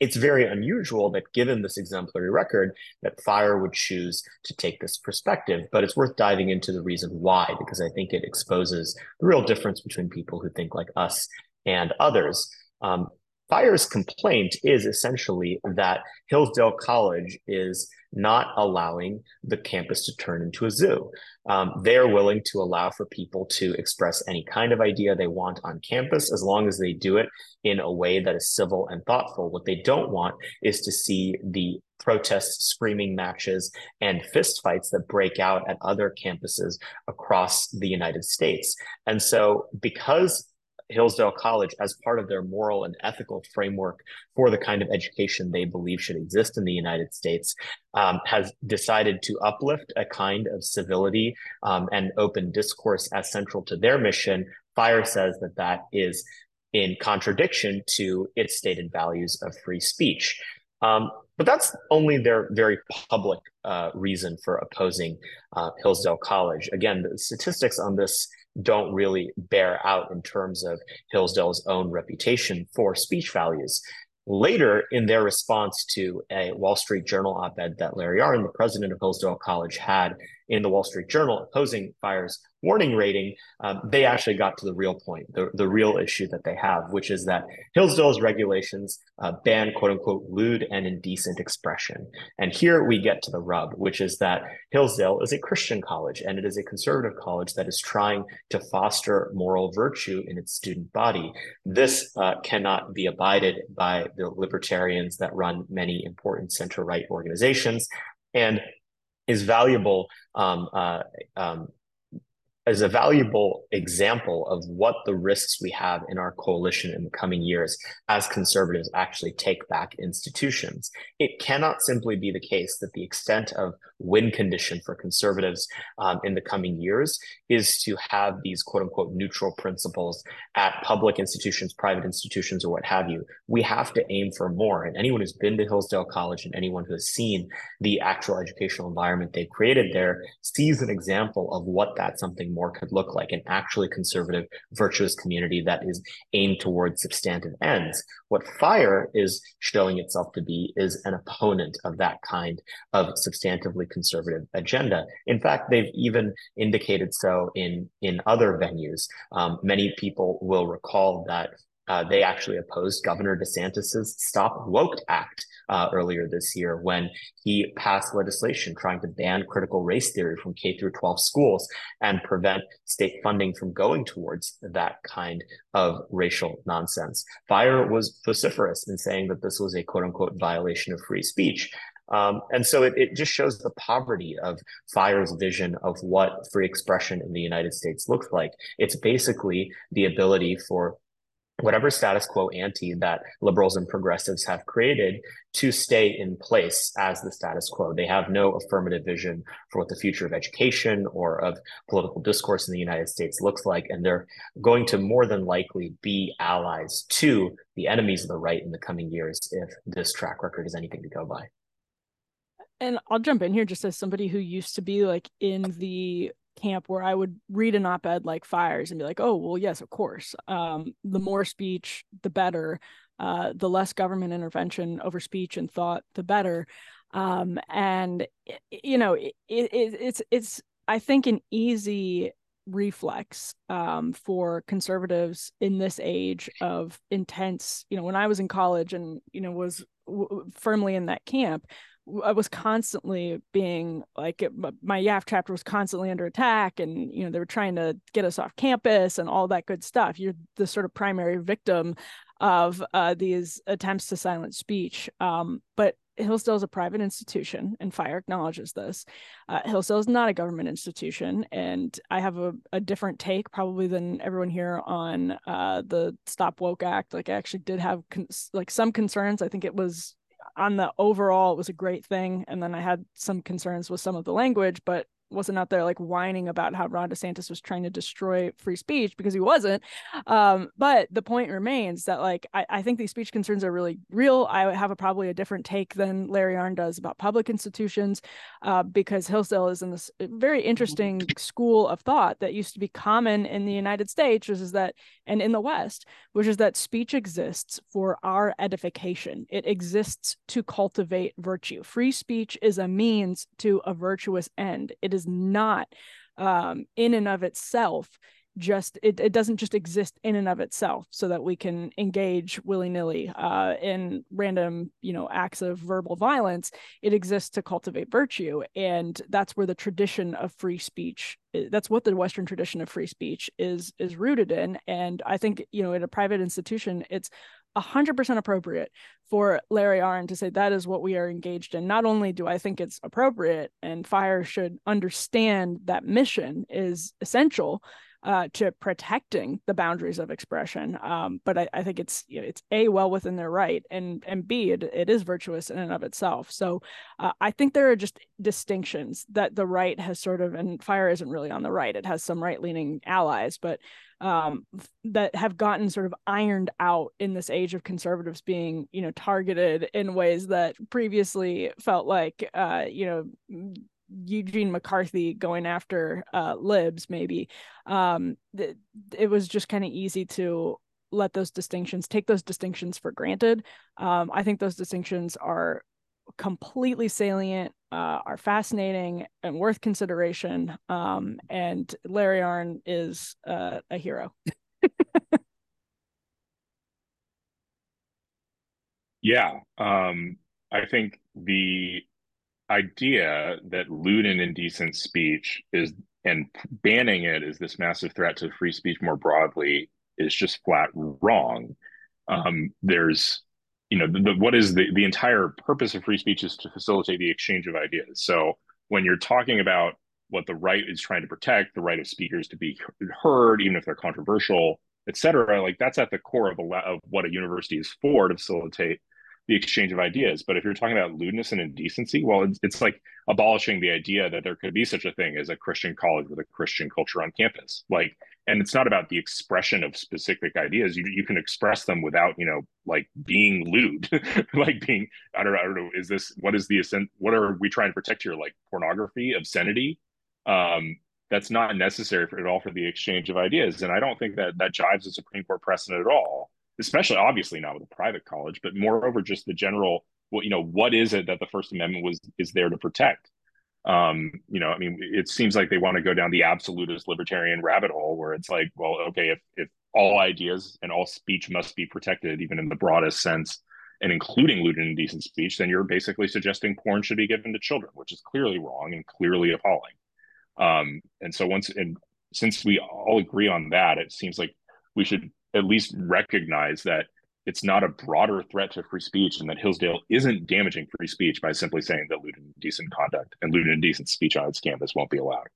it's very unusual that given this exemplary record that fire would choose to take this perspective but it's worth diving into the reason why because i think it exposes the real difference between people who think like us and others um, fire's complaint is essentially that hillsdale college is not allowing the campus to turn into a zoo. Um, they are willing to allow for people to express any kind of idea they want on campus as long as they do it in a way that is civil and thoughtful. What they don't want is to see the protests, screaming matches, and fistfights that break out at other campuses across the United States. And so, because Hillsdale College as part of their moral and ethical framework for the kind of education they believe should exist in the United States, um, has decided to uplift a kind of civility um, and open discourse as central to their mission. Fire says that that is in contradiction to its stated values of free speech. Um, but that's only their very public uh, reason for opposing uh, Hillsdale College. Again, the statistics on this don't really bear out in terms of Hillsdale's own reputation for speech values. Later, in their response to a Wall Street Journal op ed that Larry Arnn, the president of Hillsdale College, had in the Wall Street Journal opposing Fire's warning rating, um, they actually got to the real point, the, the real issue that they have, which is that Hillsdale's regulations uh, ban quote unquote lewd and indecent expression. And here we get to the rub, which is that Hillsdale is a Christian college and it is a conservative college that is trying to foster moral virtue in its student body. This uh, cannot be abided by the libertarians that run many important center right organizations. And is valuable um, uh, um, as a valuable example of what the risks we have in our coalition in the coming years as conservatives actually take back institutions. It cannot simply be the case that the extent of win condition for conservatives um, in the coming years is to have these quote unquote neutral principles at public institutions, private institutions, or what have you. We have to aim for more. And anyone who's been to Hillsdale College and anyone who has seen the actual educational environment they've created there sees an example of what that something more could look like an actually conservative, virtuous community that is aimed towards substantive ends. What FIRE is showing itself to be is an opponent of that kind of substantively conservative agenda. In fact, they've even indicated so in, in other venues. Um, many people will recall that uh, they actually opposed Governor DeSantis's Stop Woke Act uh, earlier this year when he passed legislation trying to ban critical race theory from K through 12 schools and prevent state funding from going towards that kind of racial nonsense. Fire was vociferous in saying that this was a quote unquote violation of free speech. Um, and so it, it just shows the poverty of Fire's vision of what free expression in the United States looks like. It's basically the ability for whatever status quo ante that liberals and progressives have created to stay in place as the status quo. They have no affirmative vision for what the future of education or of political discourse in the United States looks like. And they're going to more than likely be allies to the enemies of the right in the coming years if this track record is anything to go by. And I'll jump in here just as somebody who used to be like in the camp where I would read an op-ed like Fires and be like, oh, well, yes, of course. Um, the more speech, the better. Uh, the less government intervention over speech and thought, the better. Um, and you know, it, it, it's it's I think an easy reflex um, for conservatives in this age of intense. You know, when I was in college and you know was w- firmly in that camp, I was constantly being like my YAF chapter was constantly under attack, and you know they were trying to get us off campus and all that good stuff. You're the sort of primary victim of uh, these attempts to silence speech. Um, but Hillsdale is a private institution, and Fire acknowledges this. Uh, Hillsdale is not a government institution, and I have a, a different take probably than everyone here on uh, the Stop Woke Act. Like I actually did have con- like some concerns. I think it was on the overall, it was a great thing. And then I had some concerns with some of the language, but wasn't out there like whining about how Ron DeSantis was trying to destroy free speech because he wasn't. Um, but the point remains that like I, I think these speech concerns are really real. I have a probably a different take than Larry Arnn does about public institutions, uh, because Hillsdale is in this very interesting school of thought that used to be common in the United States, which is that and in the West, which is that speech exists for our edification. It exists to cultivate virtue. Free speech is a means to a virtuous end. It is not um, in and of itself just it, it doesn't just exist in and of itself so that we can engage willy-nilly uh, in random you know acts of verbal violence. It exists to cultivate virtue and that's where the tradition of free speech that's what the western tradition of free speech is is rooted in. And i think you know in a private institution it's 100% appropriate for Larry Arnn to say that is what we are engaged in. Not only do I think it's appropriate and FIRE should understand that mission is essential uh, to protecting the boundaries of expression. Um, but I, I, think it's you know, it's a well within their right, and and b it, it is virtuous in and of itself. So uh, I think there are just distinctions that the right has sort of, and Fire isn't really on the right; it has some right leaning allies, but um, that have gotten sort of ironed out in this age of conservatives being, you know, targeted in ways that previously felt like, uh, you know, Eugene McCarthy going after uh, libs, maybe. Um, th- it was just kind of easy to let those distinctions take those distinctions for granted. Um, I think those distinctions are completely salient, uh, are fascinating and worth consideration. Um, and Larry Arnn is uh, a hero. yeah, um, I think the idea that lewd and indecent speech is and banning it is this massive threat to free speech more broadly is just flat wrong. Um, there's, you know, the, the, what is the the entire purpose of free speech is to facilitate the exchange of ideas. So when you're talking about what the right is trying to protect, the right of speakers to be heard, even if they're controversial, et cetera, like that's at the core of a of what a university is for to facilitate the exchange of ideas. But if you're talking about lewdness and indecency, well, it's, it's like abolishing the idea that there could be such a thing as a Christian college with a Christian culture on campus. Like, and it's not about the expression of specific ideas. You you can express them without, you know, like being lewd, like being I don't know, I don't know. Is this what is the what are we trying to protect here? Like pornography, obscenity. Um, that's not necessary for at all for the exchange of ideas. And I don't think that that jives the Supreme Court precedent at all especially obviously not with a private college, but moreover, just the general, well, you know, what is it that the First Amendment was is there to protect? Um, you know, I mean, it seems like they want to go down the absolutist libertarian rabbit hole where it's like, well, okay, if if all ideas and all speech must be protected, even in the broadest sense, and including lewd and indecent speech, then you're basically suggesting porn should be given to children, which is clearly wrong and clearly appalling. Um, and so once and since we all agree on that, it seems like we should at least recognize that it's not a broader threat to free speech and that Hillsdale isn't damaging free speech by simply saying that lewd and indecent conduct and lewd and indecent speech on its campus won't be allowed.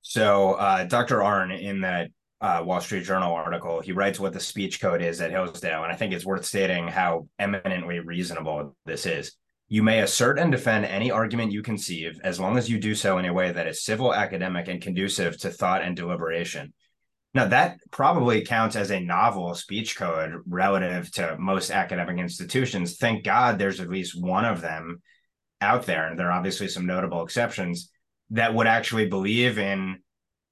So, uh, Dr. Arnn, in that uh, Wall Street Journal article, he writes what the speech code is at Hillsdale, and I think it's worth stating how eminently reasonable this is. You may assert and defend any argument you conceive as long as you do so in a way that is civil, academic, and conducive to thought and deliberation now, that probably counts as a novel speech code relative to most academic institutions. Thank God there's at least one of them out there. And there are obviously some notable exceptions that would actually believe in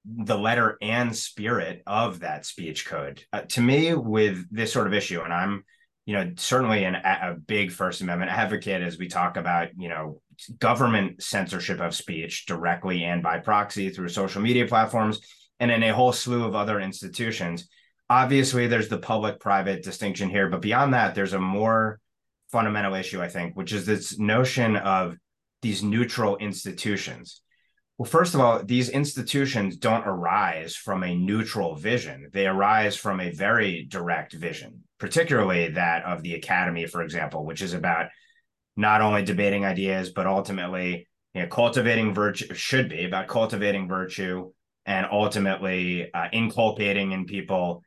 the letter and spirit of that speech code. Uh, to me, with this sort of issue, and I'm, you know, certainly an, a big First Amendment advocate as we talk about, you know, government censorship of speech directly and by proxy through social media platforms and in a whole slew of other institutions. Obviously, there's the public private distinction here, but beyond that, there's a more fundamental issue, I think, which is this notion of these neutral institutions. Well, first of all, these institutions don't arise from a neutral vision. They arise from a very direct vision, particularly that of the academy, for example, which is about not only debating ideas, but ultimately you know, cultivating virtue, should be about cultivating virtue, and ultimately uh, inculcating in people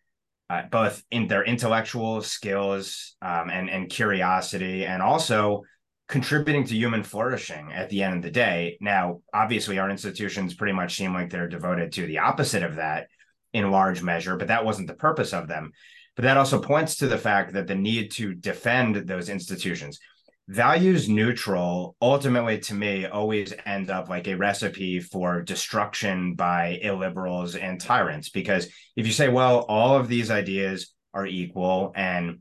uh, both in their intellectual skills um, and and curiosity, and also contributing to human flourishing at the end of the day. Now, obviously, our institutions pretty much seem like they're devoted to the opposite of that in large measure, but that wasn't the purpose of them. But that also points to the fact that the need to defend those institutions. Values neutral ultimately, to me, always ends up like a recipe for destruction by illiberals and tyrants. Because if you say, well, all of these ideas are equal and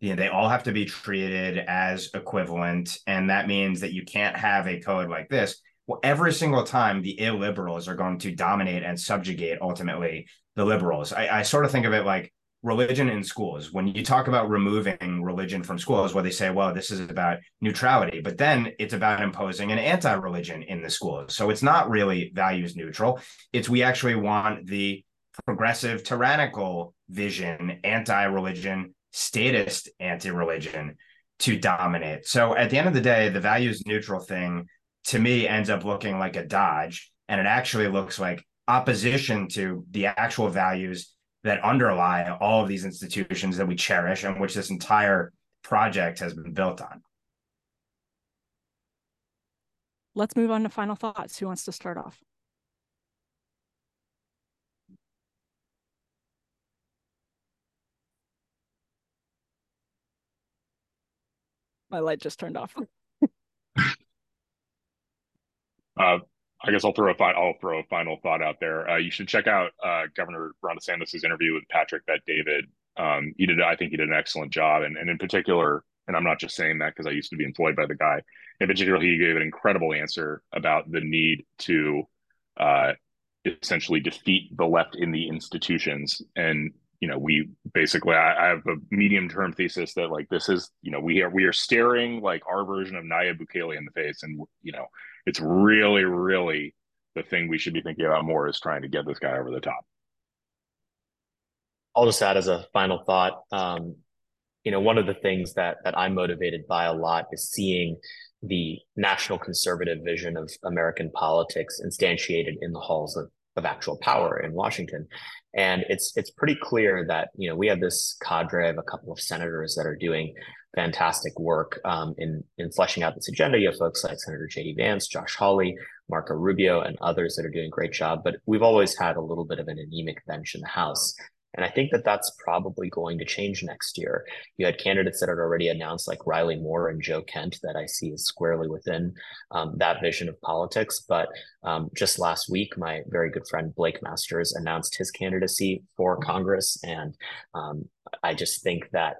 you know they all have to be treated as equivalent and that means that you can't have a code like this well every single time the illiberals are going to dominate and subjugate ultimately the liberals I, I sort of think of it like religion in schools. When you talk about removing religion from schools where they say well this is about neutrality but then it's about imposing an anti-religion in the schools. So it's not really values neutral. It's we actually want the progressive tyrannical vision anti-religion statist anti-religion to dominate. So at the end of the day, the values neutral thing to me ends up looking like a dodge, and it actually looks like opposition to the actual values that underlie all of these institutions that we cherish and which this entire project has been built on. Let's move on to final thoughts. Who wants to start off? My light just turned off. uh, I guess I'll throw a fi- I'll throw a final thought out there. Uh, you should check out uh, Governor Ron DeSantis' interview with Patrick Bet-David. Um, he did, I think, he did an excellent job, and and in particular, and I'm not just saying that because I used to be employed by the guy. In particular, he gave an incredible answer about the need to uh, essentially defeat the left in the institutions and you know, we basically I, I have a medium term thesis that like this is, you know, we are we are staring like our version of Nayib Bukele in the face, and you know, it's really, really the thing we should be thinking about more is trying to get this guy over the top. I'll just add as a final thought, um, you know, one of the things that that I'm motivated by a lot is seeing the national conservative vision of American politics instantiated in the halls of, of actual power in Washington. And it's it's pretty clear that you know we have this cadre of a couple of senators that are doing fantastic work um, in in fleshing out this agenda. You have folks like Senator J.D. Vance, Josh Hawley, Marco Rubio, and others that are doing a great job. But we've always had a little bit of an anemic bench in the House. And I think that that's probably going to change next year. You had candidates that had already announced, like Riley Moore and Joe Kent, that I see is squarely within um, that vision of politics. But um, just last week, my very good friend Blake Masters announced his candidacy for Congress. And um, I just think that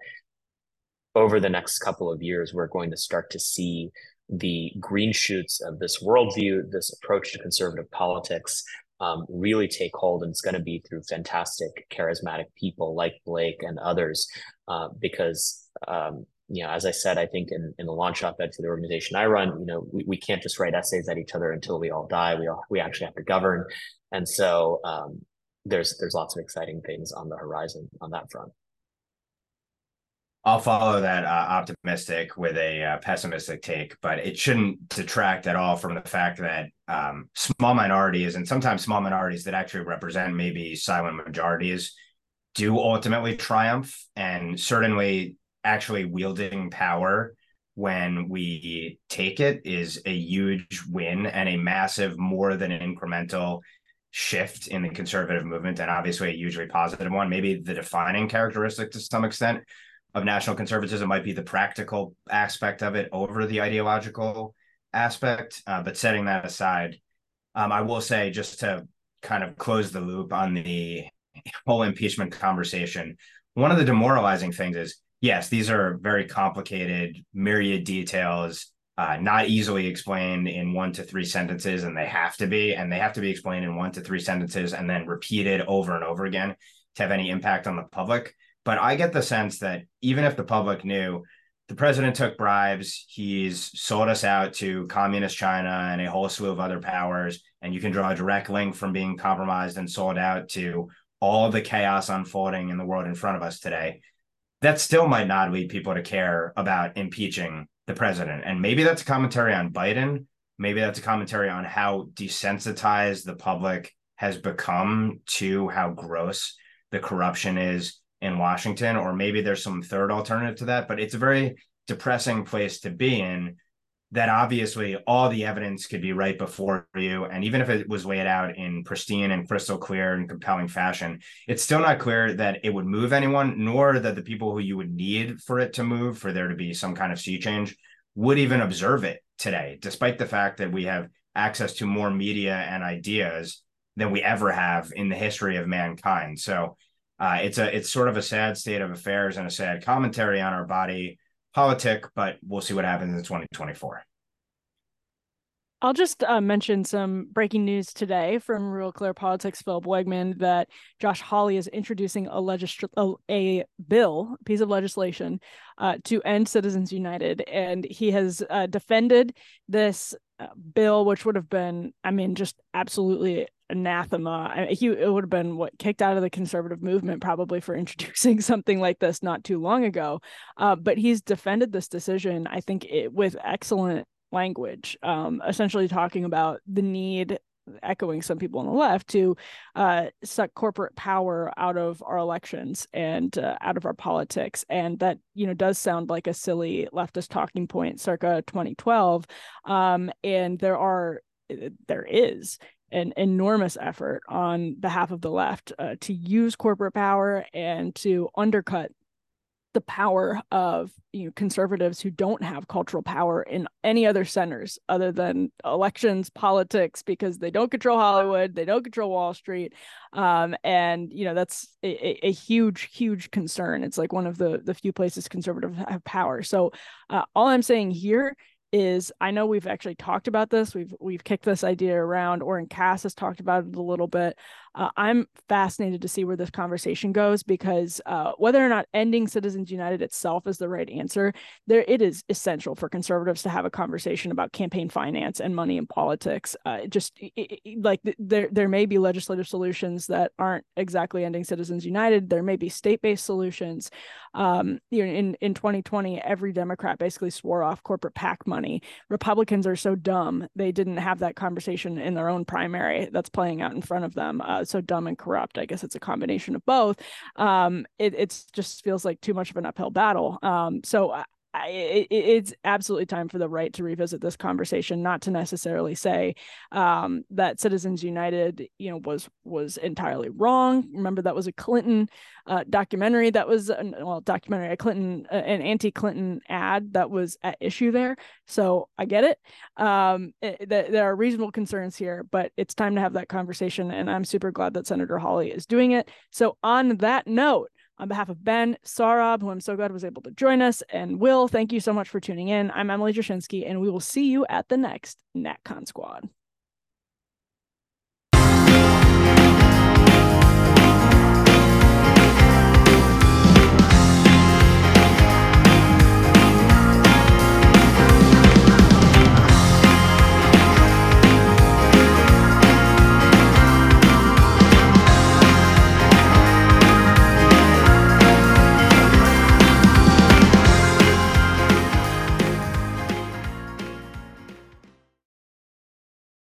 over the next couple of years, we're going to start to see the green shoots of this worldview, this approach to conservative politics um, really take hold. And it's going to be through fantastic, charismatic people like Blake and others, uh, because, um, you know, as I said, I think in, in the launch op-ed for the organization I run, you know, we, we can't just write essays at each other until we all die. We all, we actually have to govern. And so um, there's, there's lots of exciting things on the horizon on that front. I'll follow that uh, optimistic with a uh, pessimistic take, but it shouldn't detract at all from the fact that um, small minorities and sometimes small minorities that actually represent maybe silent majorities do ultimately triumph. And certainly, actually wielding power when we take it is a huge win and a massive, more than an incremental shift in the conservative movement, and obviously a hugely positive one, maybe the defining characteristic to some extent of national conservatism might be the practical aspect of it over the ideological aspect. Uh, but setting that aside, um, I will say just to kind of close the loop on the whole impeachment conversation, one of the demoralizing things is yes, these are very complicated, myriad details, uh, not easily explained in one to three sentences, and they have to be, and they have to be explained in one to three sentences and then repeated over and over again to have any impact on the public. But I get the sense that even if the public knew the president took bribes, he's sold us out to communist China and a whole slew of other powers, and you can draw a direct link from being compromised and sold out to all the chaos unfolding in the world in front of us today. That still might not lead people to care about impeaching the president. And maybe that's a commentary on Biden. Maybe that's a commentary on how desensitized the public has become to how gross the corruption is in Washington, or maybe there's some third alternative to that. But it's a very depressing place to be in that obviously all the evidence could be right before you. And even if it was laid out in pristine and crystal clear and compelling fashion, it's still not clear that it would move anyone, nor that the people who you would need for it to move, for there to be some kind of sea change, would even observe it today, despite the fact that we have access to more media and ideas than we ever have in the history of mankind. So uh, it's a it's sort of a sad state of affairs and a sad commentary on our body politic, but we'll see what happens in 2024. I'll just uh, mention some breaking news today from Real Clear Politics, Phil Wegmann, that Josh Hawley is introducing a legis- a, a bill, a piece of legislation, uh, to end Citizens United, and he has uh, defended this uh, bill, which would have been, I mean, just absolutely anathema. He it would have been what kicked out of the conservative movement probably for introducing something like this not too long ago. Uh, but he's defended this decision, I think, it, with excellent language, um, essentially talking about the need echoing some people on the left to uh, suck corporate power out of our elections and uh, out of our politics and that you know does sound like a silly leftist talking point circa 2012 um, and there are there is an enormous effort on behalf of the left uh, to use corporate power and to undercut the power of you know conservatives who don't have cultural power in any other centers other than elections politics because they don't control hollywood they don't control wall street. Um, and you know that's a, a, huge huge concern. It's like one of the the few places conservatives have power. So uh, all i'm saying here is I know we've actually talked about this. We've we've kicked this idea around. Oren Cass has talked about it a little bit. Uh, I'm fascinated to see where this conversation goes because uh, whether or not ending Citizens United itself is the right answer, there it is essential for conservatives to have a conversation about campaign finance and money in politics. Uh, just it, it, like there there may be legislative solutions that aren't exactly ending Citizens United. There may be state based solutions. Um, you know, in in 2020, every Democrat basically swore off corporate PAC money. Republicans are so dumb they didn't have that conversation in their own primary that's playing out in front of them. Uh, so dumb and corrupt. I guess it's a combination of both. Um, it it's just feels like too much of an uphill battle. Um, so I, it, it's absolutely time for the right to revisit this conversation, not to necessarily say um, that Citizens United, you know, was was entirely wrong. Remember that was a Clinton uh, documentary that was well documentary a Clinton uh, an anti-Clinton ad that was at issue there. So I get it. Um, it, it. There are reasonable concerns here, but it's time to have that conversation, and I'm super glad that Senator Hawley is doing it. So on that note. On behalf of Ben, Saurabh, who I'm so glad was able to join us, and Will, thank you so much for tuning in. I'm Emily Jashinsky, and we will see you at the next NatCon Squad.